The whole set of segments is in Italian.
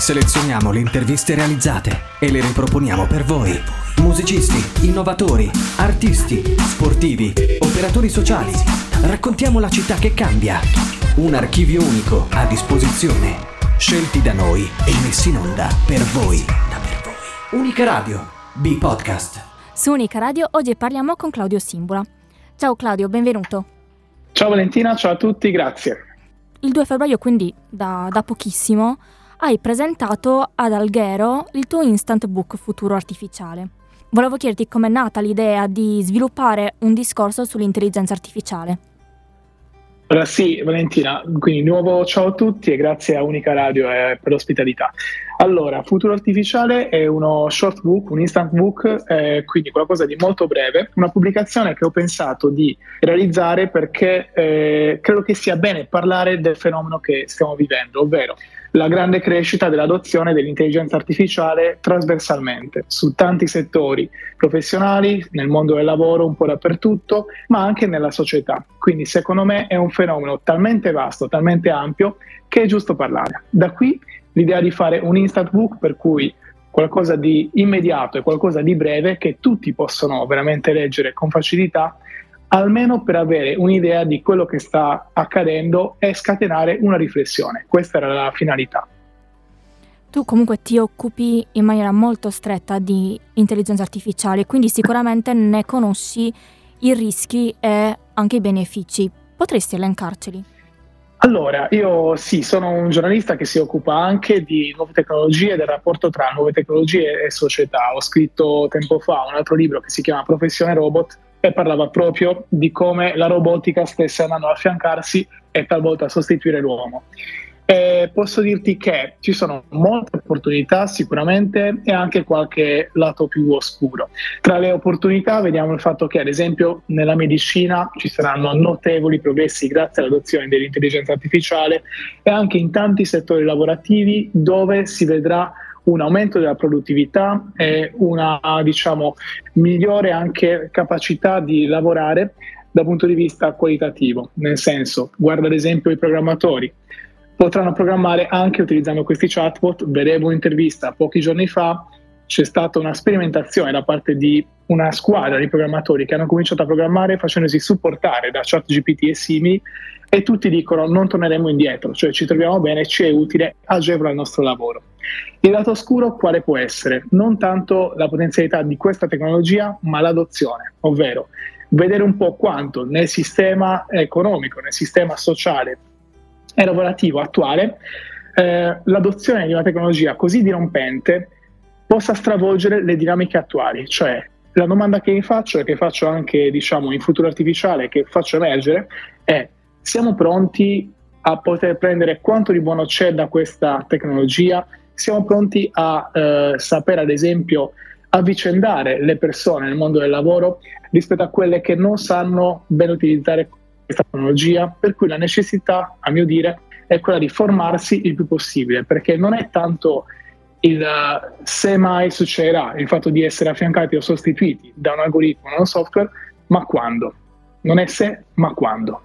Selezioniamo le interviste realizzate e le riproponiamo per voi. Musicisti, innovatori, artisti, sportivi, operatori sociali. Raccontiamo la città che cambia. Un archivio unico a disposizione. Scelti da noi e messi in onda per voi. Unica Radio, B-Podcast. Su Unica Radio oggi parliamo con Claudio Simbula. Ciao Claudio, benvenuto. Ciao Valentina, ciao a tutti, grazie. Il 2 febbraio, quindi da, da pochissimo, hai presentato ad Alghero il tuo instant book Futuro Artificiale. Volevo chiederti com'è nata l'idea di sviluppare un discorso sull'intelligenza artificiale. Allora sì, Valentina, quindi nuovo ciao a tutti e grazie a Unica Radio eh, per l'ospitalità. Allora, Futuro Artificiale è uno short book, un instant book, eh, quindi qualcosa di molto breve, una pubblicazione che ho pensato di realizzare perché eh, credo che sia bene parlare del fenomeno che stiamo vivendo, ovvero la grande crescita dell'adozione dell'intelligenza artificiale trasversalmente su tanti settori professionali, nel mondo del lavoro, un po' dappertutto, ma anche nella società. Quindi secondo me è un fenomeno talmente vasto, talmente ampio, che è giusto parlare. Da qui l'idea di fare un instant book per cui qualcosa di immediato e qualcosa di breve che tutti possono veramente leggere con facilità almeno per avere un'idea di quello che sta accadendo e scatenare una riflessione. Questa era la finalità. Tu comunque ti occupi in maniera molto stretta di intelligenza artificiale, quindi sicuramente ne conosci i rischi e anche i benefici. Potresti elencarceli? Allora, io sì, sono un giornalista che si occupa anche di nuove tecnologie e del rapporto tra nuove tecnologie e società. Ho scritto tempo fa un altro libro che si chiama Professione Robot e parlava proprio di come la robotica stesse andando a affiancarsi e talvolta a sostituire l'uomo. E posso dirti che ci sono molte opportunità sicuramente e anche qualche lato più oscuro. Tra le opportunità vediamo il fatto che ad esempio nella medicina ci saranno notevoli progressi grazie all'adozione dell'intelligenza artificiale e anche in tanti settori lavorativi dove si vedrà un aumento della produttività e una diciamo, migliore anche capacità di lavorare dal punto di vista qualitativo, nel senso, guarda ad esempio i programmatori, potranno programmare anche utilizzando questi chatbot. Vedevo un'intervista pochi giorni fa, c'è stata una sperimentazione da parte di una squadra di programmatori che hanno cominciato a programmare facendosi supportare da ChatGPT e simili e tutti dicono non torneremo indietro, cioè ci troviamo bene, ci è utile, agevola il nostro lavoro. Il lato oscuro quale può essere? Non tanto la potenzialità di questa tecnologia, ma l'adozione, ovvero vedere un po' quanto nel sistema economico, nel sistema sociale e lavorativo attuale eh, l'adozione di una tecnologia così dirompente possa stravolgere le dinamiche attuali, cioè la domanda che mi faccio e che faccio anche diciamo in futuro artificiale che faccio emergere è siamo pronti a poter prendere quanto di buono c'è da questa tecnologia? Siamo pronti a eh, sapere, ad esempio, avvicendare le persone nel mondo del lavoro rispetto a quelle che non sanno ben utilizzare questa tecnologia, per cui la necessità, a mio dire, è quella di formarsi il più possibile, perché non è tanto il se mai succederà, il fatto di essere affiancati o sostituiti da un algoritmo o da un software, ma quando. Non è se, ma quando.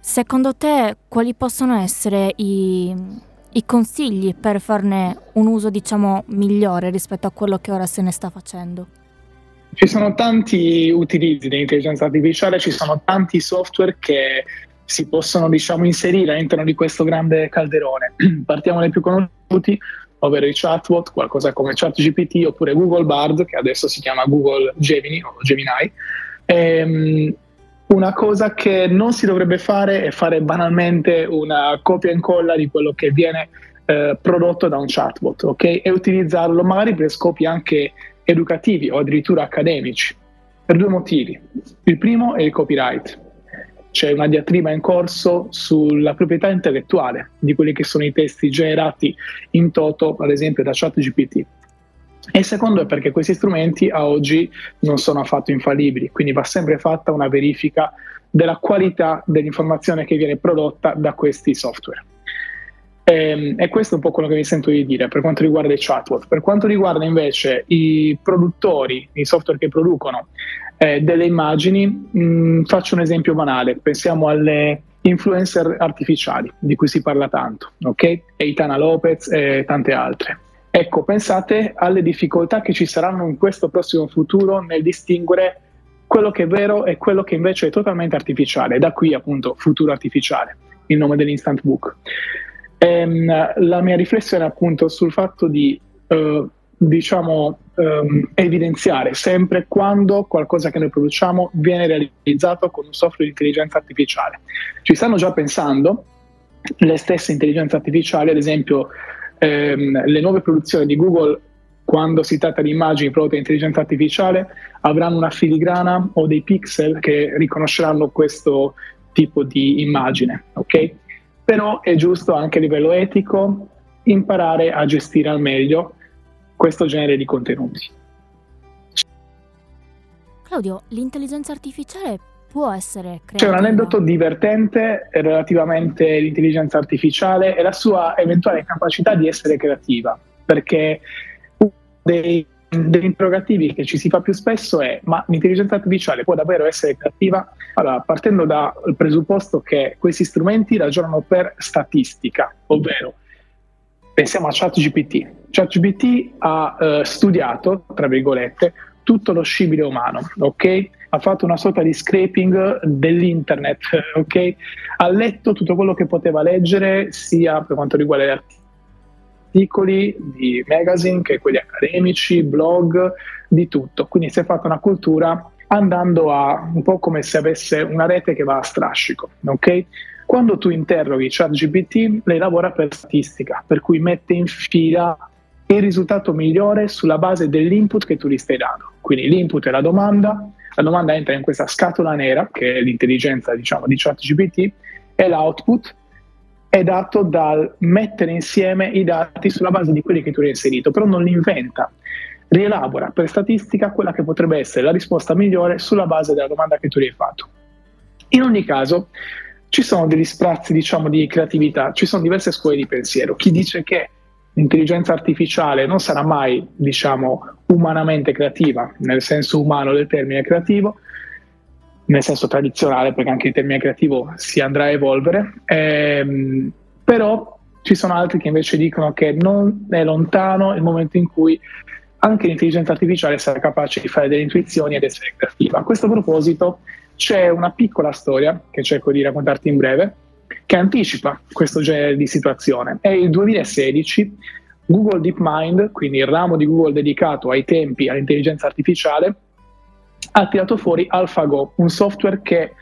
Secondo te, quali possono essere i, i consigli per farne un uso, diciamo, migliore rispetto a quello che ora se ne sta facendo? Ci sono tanti utilizzi dell'intelligenza artificiale, ci sono tanti software che si possono diciamo, inserire all'interno di questo grande calderone. Partiamo dai più conosciuti, ovvero i chatbot, qualcosa come ChatGPT oppure Google Bard, che adesso si chiama Google Gemini o Gemini. Ehm, una cosa che non si dovrebbe fare è fare banalmente una copia e incolla di quello che viene eh, prodotto da un chatbot, ok? E utilizzarlo magari per scopi anche educativi o addirittura accademici, per due motivi. Il primo è il copyright. C'è una diatriba in corso sulla proprietà intellettuale di quelli che sono i testi generati in toto, ad esempio da ChatGPT. E il secondo è perché questi strumenti a oggi non sono affatto infallibili, quindi va sempre fatta una verifica della qualità dell'informazione che viene prodotta da questi software. E, ehm, e, questo è un po' quello che mi sento di dire per quanto riguarda i chatbot. Per quanto riguarda invece i produttori, i software che producono eh, delle immagini, mh, faccio un esempio banale. Pensiamo alle influencer artificiali, di cui si parla tanto, ok? Eitana Lopez e tante altre. Ecco, pensate alle difficoltà che ci saranno in questo prossimo futuro nel distinguere quello che è vero e quello che invece è totalmente artificiale. Da qui appunto futuro artificiale, il nome dell'instant book. Ehm, la mia riflessione appunto sul fatto di eh, diciamo ehm, evidenziare sempre quando qualcosa che noi produciamo viene realizzato con un software di intelligenza artificiale. Ci stanno già pensando le stesse intelligenze artificiali, ad esempio ehm, le nuove produzioni di Google quando si tratta di immagini prodotte da intelligenza artificiale avranno una filigrana o dei pixel che riconosceranno questo tipo di immagine, ok? Però è giusto anche a livello etico imparare a gestire al meglio questo genere di contenuti. Claudio, l'intelligenza artificiale può essere creativa? C'è un aneddoto divertente relativamente all'intelligenza artificiale e la sua eventuale capacità di essere creativa, perché uno dei, degli interrogativi che ci si fa più spesso è ma l'intelligenza artificiale può davvero essere creativa? Allora, partendo dal presupposto che questi strumenti ragionano per statistica, ovvero pensiamo a ChatGPT. ChatGPT ha eh, studiato, tra virgolette, tutto lo scibile umano, ok? Ha fatto una sorta di scraping dell'internet, ok? Ha letto tutto quello che poteva leggere, sia per quanto riguarda gli articoli di magazine che quelli accademici, blog, di tutto. Quindi si è fatta una cultura andando a un po' come se avesse una rete che va a strascico, ok? Quando tu interroghi ChatGPT, lei lavora per statistica, per cui mette in fila il risultato migliore sulla base dell'input che tu gli stai dando. Quindi l'input è la domanda, la domanda entra in questa scatola nera, che è l'intelligenza diciamo, di ChatGPT, e l'output è dato dal mettere insieme i dati sulla base di quelli che tu hai inserito, però non li inventa, rielabora per statistica quella che potrebbe essere la risposta migliore sulla base della domanda che tu gli hai fatto. In ogni caso, ci sono degli sprazzi diciamo, di creatività, ci sono diverse scuole di pensiero. Chi dice che l'intelligenza artificiale non sarà mai diciamo, umanamente creativa, nel senso umano del termine creativo, nel senso tradizionale, perché anche il termine creativo si andrà a evolvere, ehm, però ci sono altri che invece dicono che non è lontano il momento in cui anche l'intelligenza artificiale sarà capace di fare delle intuizioni ed essere creativa. A questo proposito c'è una piccola storia che cerco di raccontarti in breve che anticipa questo genere di situazione. È il 2016, Google DeepMind, quindi il ramo di Google dedicato ai tempi all'intelligenza artificiale, ha tirato fuori AlphaGo, un software che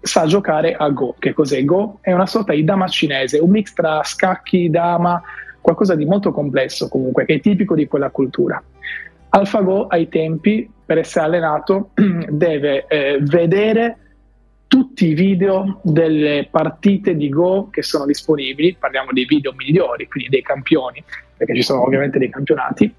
sa giocare a Go. Che cos'è Go? È una sorta di dama cinese, un mix tra scacchi, dama, qualcosa di molto complesso comunque, che è tipico di quella cultura. AlphaGo ai tempi, per essere allenato, deve eh, vedere tutti i video delle partite di Go che sono disponibili, parliamo dei video migliori, quindi dei campioni, perché ci sono ovviamente dei campionati,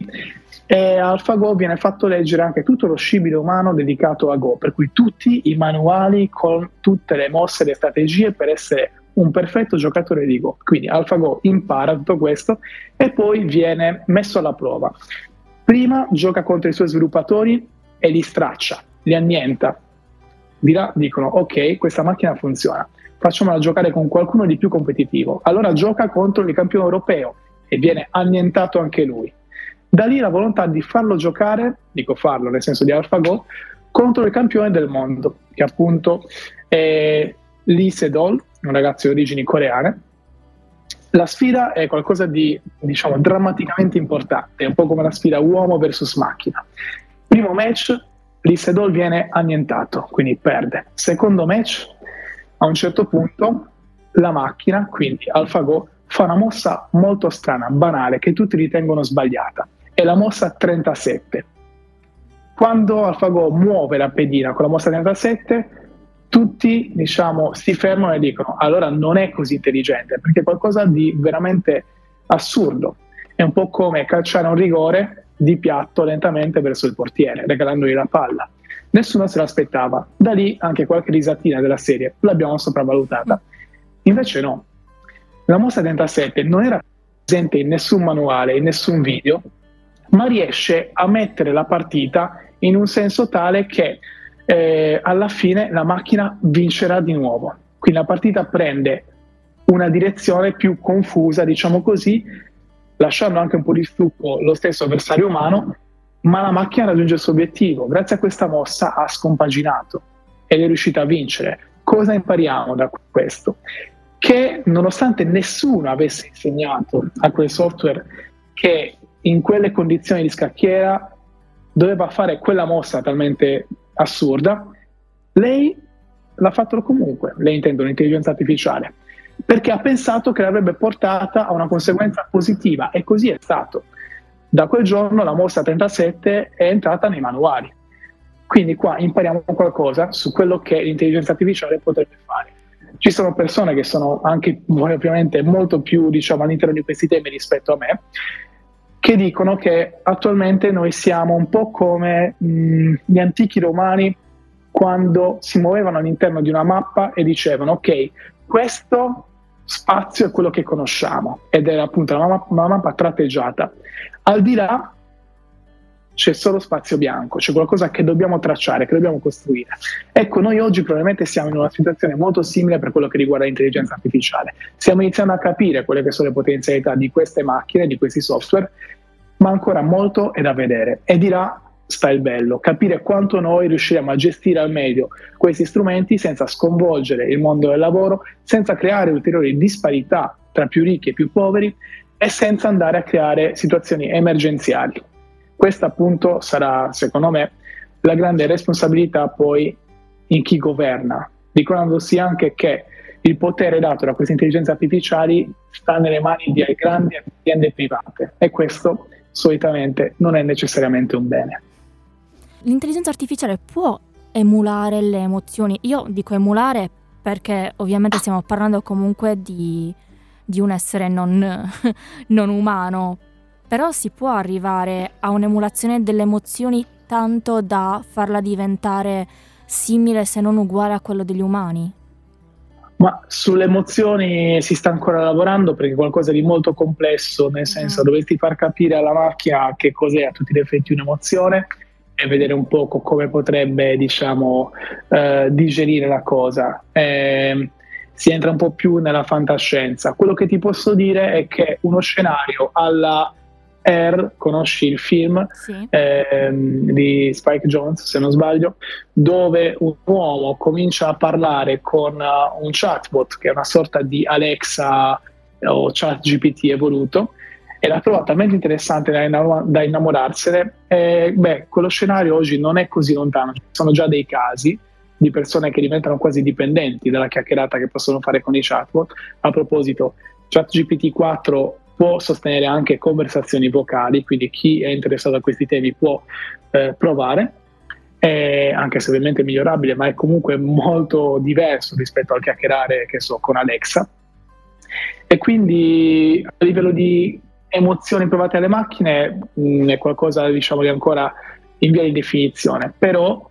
e AlphaGo viene fatto leggere anche tutto lo scibile umano dedicato a Go, per cui tutti i manuali con tutte le mosse e le strategie per essere un perfetto giocatore di Go. Quindi AlphaGo impara tutto questo e poi viene messo alla prova. Prima gioca contro i suoi sviluppatori e li straccia, li annienta. Di là dicono ok, questa macchina funziona, facciamola giocare con qualcuno di più competitivo. Allora gioca contro il campione europeo e viene annientato anche lui. Da lì la volontà di farlo giocare, dico farlo nel senso di AlphaGo, contro il campione del mondo, che appunto è Lee Sedol, un ragazzo di origini coreane, la sfida è qualcosa di, diciamo, drammaticamente importante, è un po' come la sfida uomo versus macchina. Primo match, Lissedol viene annientato, quindi perde. Secondo match, a un certo punto, la macchina, quindi AlphaGo, fa una mossa molto strana, banale, che tutti ritengono sbagliata. È la mossa 37. Quando AlphaGo muove la pedina con la mossa 37, tutti diciamo, si fermano e dicono allora non è così intelligente perché è qualcosa di veramente assurdo. È un po' come calciare un rigore di piatto lentamente verso il portiere, regalandogli la palla. Nessuno se l'aspettava. Da lì anche qualche risatina della serie l'abbiamo sopravvalutata. Invece no. La mossa 37 non era presente in nessun manuale, in nessun video, ma riesce a mettere la partita in un senso tale che eh, alla fine la macchina vincerà di nuovo. Quindi la partita prende una direzione più confusa, diciamo così, lasciando anche un po' di stucco lo stesso avversario umano, ma la macchina raggiunge il suo obiettivo. Grazie a questa mossa ha scompaginato ed è riuscita a vincere. Cosa impariamo da questo? Che nonostante nessuno avesse insegnato a quel software che in quelle condizioni di scacchiera doveva fare quella mossa talmente assurda, lei l'ha fatto comunque, lei intende un'intelligenza artificiale, perché ha pensato che l'avrebbe portata a una conseguenza positiva e così è stato. Da quel giorno la mossa 37 è entrata nei manuali. Quindi qua impariamo qualcosa su quello che l'intelligenza artificiale potrebbe fare. Ci sono persone che sono anche ovviamente molto più diciamo, all'interno di questi temi rispetto a me, che dicono che attualmente noi siamo un po' come mh, gli antichi romani quando si muovevano all'interno di una mappa e dicevano ok, questo spazio è quello che conosciamo ed è appunto mappa, una mappa tratteggiata. Al di là c'è solo spazio bianco, c'è qualcosa che dobbiamo tracciare, che dobbiamo costruire. Ecco, noi oggi probabilmente siamo in una situazione molto simile per quello che riguarda l'intelligenza artificiale. Stiamo iniziando a capire quelle che sono le potenzialità di queste macchine, di questi software, ma ancora molto è da vedere. E dirà sta il bello, capire quanto noi riusciremo a gestire al meglio questi strumenti senza sconvolgere il mondo del lavoro, senza creare ulteriori disparità tra più ricchi e più poveri e senza andare a creare situazioni emergenziali. Questa appunto sarà, secondo me, la grande responsabilità poi in chi governa, ricordandosi anche che il potere dato da queste intelligenze artificiali sta nelle mani di grandi aziende private e questo solitamente non è necessariamente un bene l'intelligenza artificiale può emulare le emozioni. Io dico emulare perché ovviamente stiamo parlando comunque di, di un essere non, non umano, però si può arrivare a un'emulazione delle emozioni tanto da farla diventare simile se non uguale a quello degli umani? Ma sulle emozioni si sta ancora lavorando perché è qualcosa di molto complesso, nel senso mm. dovresti far capire alla macchina che cos'è a tutti gli effetti un'emozione e vedere un po' come potrebbe diciamo, eh, digerire la cosa. Eh, si entra un po' più nella fantascienza. Quello che ti posso dire è che uno scenario alla Air, conosci il film sì. ehm, di Spike Jones, se non sbaglio, dove un uomo comincia a parlare con uh, un chatbot che è una sorta di Alexa o chat GPT evoluto e la trovo talmente interessante da, innamor- da innamorarsene, e, beh, quello scenario oggi non è così lontano, ci sono già dei casi di persone che diventano quasi dipendenti dalla chiacchierata che possono fare con i chatbot. A proposito, ChatGPT 4 può sostenere anche conversazioni vocali, quindi chi è interessato a questi temi può eh, provare, eh, anche se ovviamente è migliorabile, ma è comunque molto diverso rispetto al chiacchierare che so con Alexa. E quindi a livello di emozioni provate alle macchine mh, mm, è qualcosa diciamo di ancora in via di definizione, però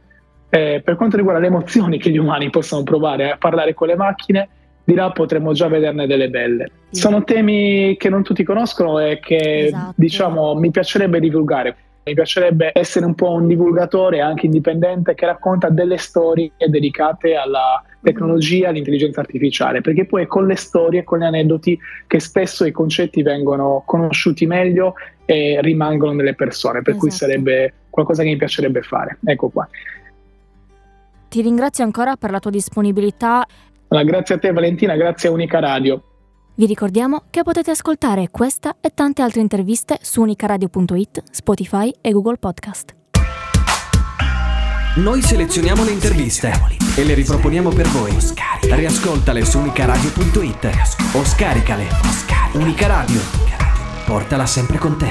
eh, per quanto riguarda le emozioni che gli umani possono provare a parlare con le macchine, di là potremmo già vederne delle belle. Sì. Sono temi che non tutti conoscono e che esatto. diciamo mi piacerebbe divulgare. Mi piacerebbe essere un po' un divulgatore anche indipendente che racconta delle storie dedicate alla tecnologia, all'intelligenza artificiale, perché poi è con le storie, con gli aneddoti che spesso i concetti vengono conosciuti meglio e rimangono nelle persone, per esatto. cui sarebbe qualcosa che mi piacerebbe fare. Ecco qua. Ti ringrazio ancora per la tua disponibilità. Allora, grazie a te Valentina, grazie a Unica Radio. Vi ricordiamo che potete ascoltare questa e tante altre interviste su unicaradio.it, Spotify e Google Podcast. Noi selezioniamo le interviste e le riproponiamo per voi. Riascoltale su unicaradio.it o scaricale. Unica Radio. Portala sempre con te.